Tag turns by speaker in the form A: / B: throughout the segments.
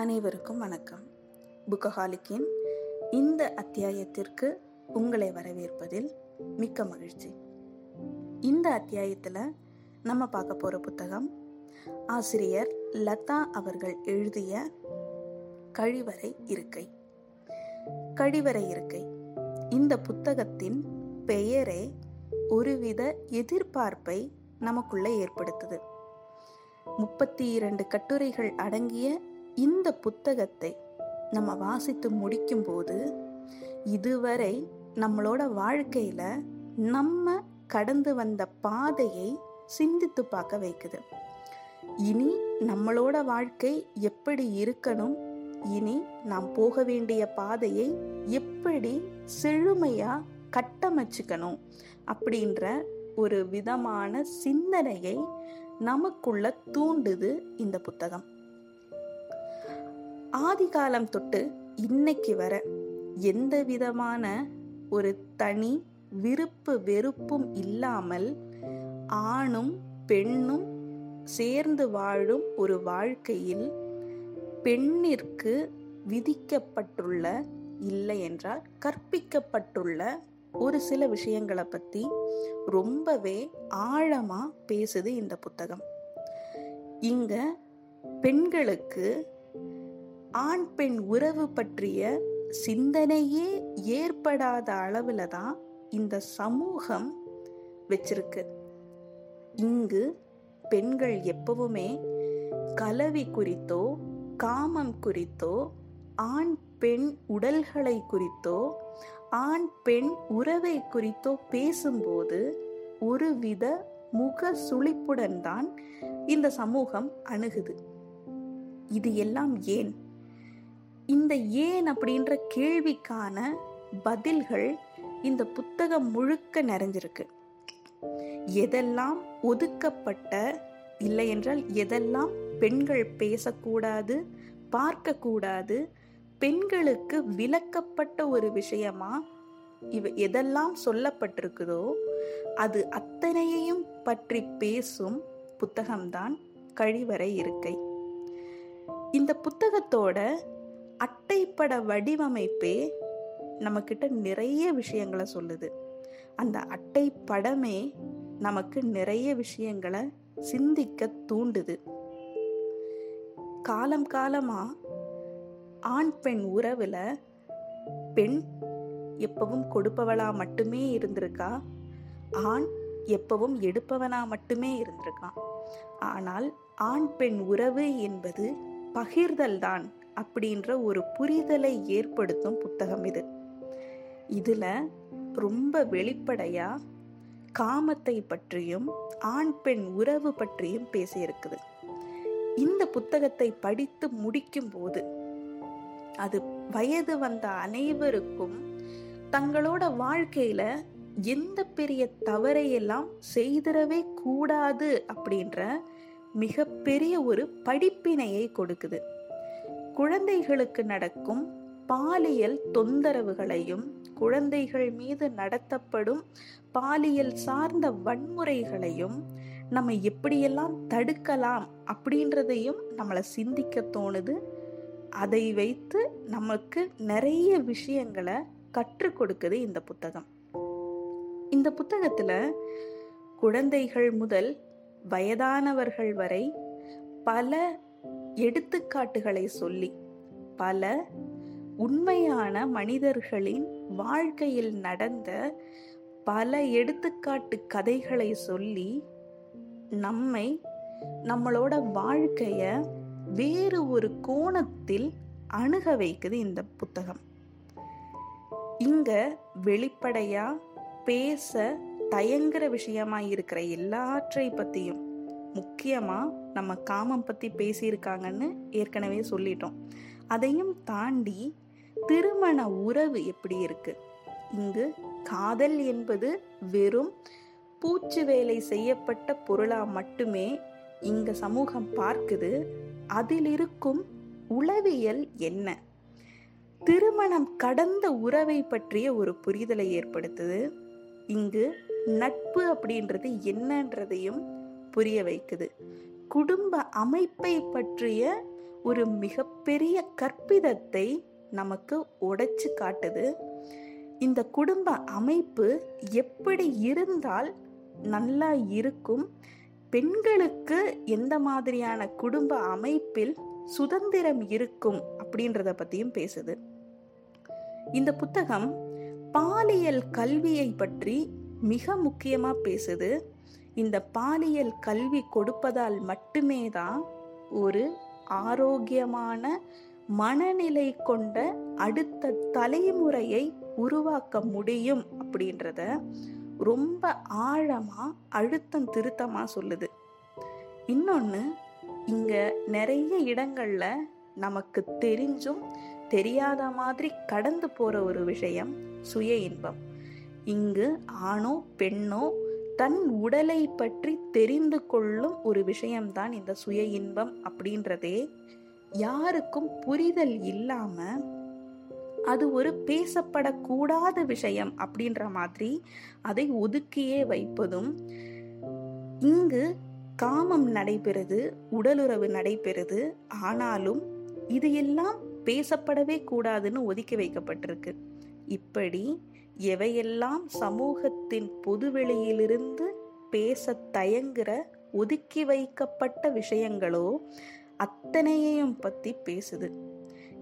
A: அனைவருக்கும் வணக்கம். புக்கஹாலிக்கின் இந்த அத்தியாயத்திற்கு உங்களை வரவேற்பதில் மிக்க மகிழ்ச்சி. இந்த அத்தியாயத்தில் நம்ம பார்க்க போகிற புத்தகம் ஆசிரியர் லதா அவர்கள் எழுதிய கழிவறை இருக்கை. கழிவறை இருக்கை. இந்த புத்தகத்தின் பெயரே ஒருவித எதிர்பார்ப்பை நமக்குள்ளே ஏற்படுத்துது. முப்பத்தி இரண்டு கட்டுரைகள் அடங்கிய இந்த புத்தகத்தை நம்ம வாசித்து முடிக்கும்போது இதுவரை நம்மளோட வாழ்க்கையில நம்ம கடந்து வந்த பாதையை சிந்தித்து பார்க்க வைக்குது. இனி நம்மளோட வாழ்க்கை எப்படி இருக்கணும்? இனி நாம் போக வேண்டிய பாதையை எப்படி செழுமையா கட்டமைச்சுக்கணும்? அப்படின்ற ஒரு விதமான சிந்தனையை நமக்குள்ள தூண்டுது இந்த புத்தகம். ஆதி காலம் தொட்டு இன்னைக்கு வர எந்த விதமான ஒரு தனி விருப்பு வெறுப்பும் இல்லாமல் ஆணும் பெண்ணும் சேர்ந்து வாழும் ஒரு வாழ்க்கையில் பெண்ணிற்கு விதிக்கப்பட்டுள்ள இல்லை என்றால் கற்பிக்கப்பட்டுள்ள ஒரு சில விஷயங்களை பத்தி ரொம்பவே ஆழமா பேசுது இந்த புத்தகம். இங்க பெண்களுக்கு ஆண் பெண் உறவு பற்றிய சிந்தனையே ஏற்படாத அளவில் தான் இந்த சமூகம் வச்சிருக்கு. இங்கு பெண்கள் எப்பவுமே கலவி குறித்தோ காமம் குறித்தோ ஆண் பெண் உடல்களை குறித்தோ ஆண் பெண் உறவை குறித்தோ பேசும்போது ஒருவித முக சுழிப்புடன் தான் இந்த சமூகம் அணுகுது. இது எல்லாம் ஏன்? இந்த ஏன் அப்படின்ற கேள்விக்கான பதில்கள் இந்த புத்தகம் முழுக்க நிறைஞ்சிருக்கு. எதெல்லாம் ஒதுக்கப்பட்ட இல்லை என்றால் எதெல்லாம் பெண்கள் பேசக்கூடாது பார்க்கக்கூடாது பெண்களுக்கு விளக்கப்பட்ட ஒரு விஷயமா இவ எதெல்லாம் சொல்லப்பட்டிருக்குதோ அது அத்தனையையும் பற்றி பேசும் புத்தகம்தான் கழிவறை இருக்கை. இந்த புத்தகத்தோட அட்டைப்பட வடிவமைப்பே நம்மக்கிட்ட நிறைய விஷயங்களை சொல்லுது. அந்த அட்டை படமே நமக்கு நிறைய விஷயங்களை சிந்திக்க தூண்டுது. காலம் காலமாக ஆண் பெண் உறவில் பெண் எப்பவும் கொடுப்பவளாக மட்டுமே இருந்திருக்கா? ஆண் எப்பவும் எடுப்பவனா மட்டுமே இருந்திருக்கான் ஆனால் ஆண் பெண் உறவு என்பது பகிர்தல் தான். அப்படின்ற ஒரு புரிதலை ஏற்படுத்தும் புத்தகம் இது. இதில் ரொம்ப வெளிப்படையாக காமத்தை பற்றியும் ஆண் பெண் உறவு பற்றியும் பேசியிருக்குது. இந்த புத்தகத்தை படித்து முடிக்கும் போது அது வயது வந்த அனைவருக்கும் தங்களோட வாழ்க்கையில எந்த பெரிய தவறையெல்லாம் செய்திடவே கூடாது அப்படின்ற மிகப்பெரிய ஒரு படிப்பினையை கொடுக்குது. குழந்தைகளுக்கு நடக்கும் பாலியல் தொந்தரவுகளையும் குழந்தைகள் மீது நடத்தப்படும் பாலியல் சார்ந்த வன்முறைகளையும் நம்ம எப்படியெல்லாம் தடுக்கலாம் அப்படின்றதையும் நம்மளை சிந்திக்க தோணுது. அதை வைத்து நமக்கு நிறைய விஷயங்களை கற்றுக் கொடுக்குது இந்த புத்தகம். இந்த புத்தகத்தில் குழந்தைகள் முதல் வயதானவர்கள் வரை பல எடுத்துக்காட்டுகளை சொல்லி பல உண்மையான மனிதர்களின் வாழ்க்கையில் நடந்த பல எடுத்துக்காட்டு கதைகளை சொல்லி நம்மை நம்மளோட வாழ்க்கைய வேறு ஒரு கோணத்தில் அணுக வைக்குது இந்த புத்தகம். இங்க வெளிப்படையா பேச தயங்குற விஷயமா இருக்கிற எல்லாற்றை பத்தியும் முக்கியமாக நம்ம காமம் பற்றி பேசியிருக்காங்கன்னு ஏற்கனவே சொல்லிட்டோம். அதையும் தாண்டி திருமண உறவு எப்படி இருக்கு? இங்கு காதல் என்பது வெறும் பூச்சு வேலை செய்யப்பட்ட பொருளாக மட்டுமே இங்க சமூகம் பார்க்குது. அதில் இருக்கும் உளவியல் என்ன? திருமணம் கடந்த உறவை பற்றிய ஒரு புரிதலை ஏற்படுத்துது. இங்கு நட்பு அப்படின்றது என்னன்றதையும் புரிய வைக்குது. குடும்ப அமைப்பை பற்றிய ஒரு மிகப்பெரிய கற்பிதத்தை நமக்கு உடைச்சு காட்டுது. இந்த குடும்ப அமைப்பு எப்படி இருந்தால் நல்லா இருக்கும். பெண்களுக்கு எந்த மாதிரியான குடும்ப அமைப்பில் சுதந்திரம் இருக்கும் அப்படின்றத பற்றியும் பேசுது. இந்த புத்தகம் பாலியல் கல்வியை பற்றி மிக முக்கியமாக பேசுது. இந்த பாலியல் கல்வி கொடுப்பதால் மட்டுமே தான் ஒரு ஆரோக்கியமான மனநிலை கொண்ட அடுத்த தலைமுறையை உருவாக்க முடியும் அப்படின்றத ரொம்ப ஆழமாக அழுத்தம் திருத்தமாக சொல்லுது. இன்னொன்று இங்கே நிறைய இடங்களில் நமக்கு தெரிஞ்சும் தெரியாத மாதிரி கடந்து போகிற ஒரு விஷயம் சுய இன்பம். இங்கு ஆணோ பெண்ணோ தன் உடலை பற்றி தெரிந்து கொள்ளும் ஒரு விஷயம்தான் இந்த சுய இன்பம் அப்படின்றதே. யாருக்கும் புரிதல் இல்லாம அது ஒரு பேசப்படக்கூடாத விஷயம் அப்படின்ற மாதிரி அதை ஒதுக்கியே வைப்பதும் இங்கு காமம் நடைபெறுது உடலுறவு நடைபெறுது. ஆனாலும் இது எல்லாம் பேசப்படவே கூடாதுன்னு ஒதுக்கி வைக்கப்பட்டிருக்கு. இப்படி எவையெல்லாம் சமூகத்தின் பொதுவெளியிலிருந்து பேச தயங்குற ஒதுக்கி வைக்கப்பட்ட விஷயங்களோ அத்தனையையும் பற்றி பேசுது.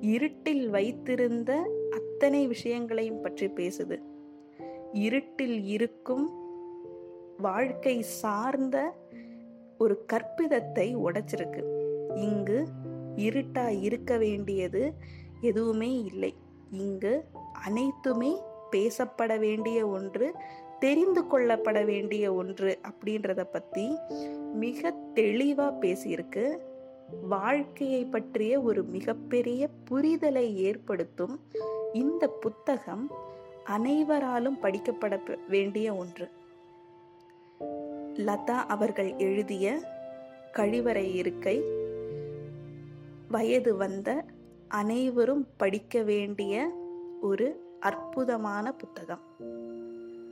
A: இருட்டில் வைத்திருந்த அத்தனை விஷயங்களையும் பற்றி பேசுது. இருட்டில் இருக்கும் வாழ்க்கை சார்ந்த ஒரு கற்பிதத்தை உடைச்சிருக்கு. இங்கு இருட்டா இருக்க வேண்டியது எதுவுமே இல்லை. இங்கு அனைத்துமே பேசப்பட வேண்டிய ஒன்று தெரிந்து கொள்ளப்பட வேண்டிய ஒன்று அப்படின்றத பற்றி மிக தெளிவாக பேசியிருக்கு. வாழ்க்கையை பற்றிய ஒரு மிகப்பெரிய புரிதலை ஏற்படுத்தும் இந்த புத்தகம் அனைவராலும் படிக்கப்பட வேண்டிய ஒன்று. லதா அவர்கள் எழுதிய கழிவறை இருக்கை வயது வந்த அனைவரும் படிக்க வேண்டிய ஒரு அற்புதமான புத்தகம்.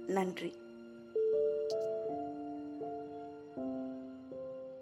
A: நன்றி.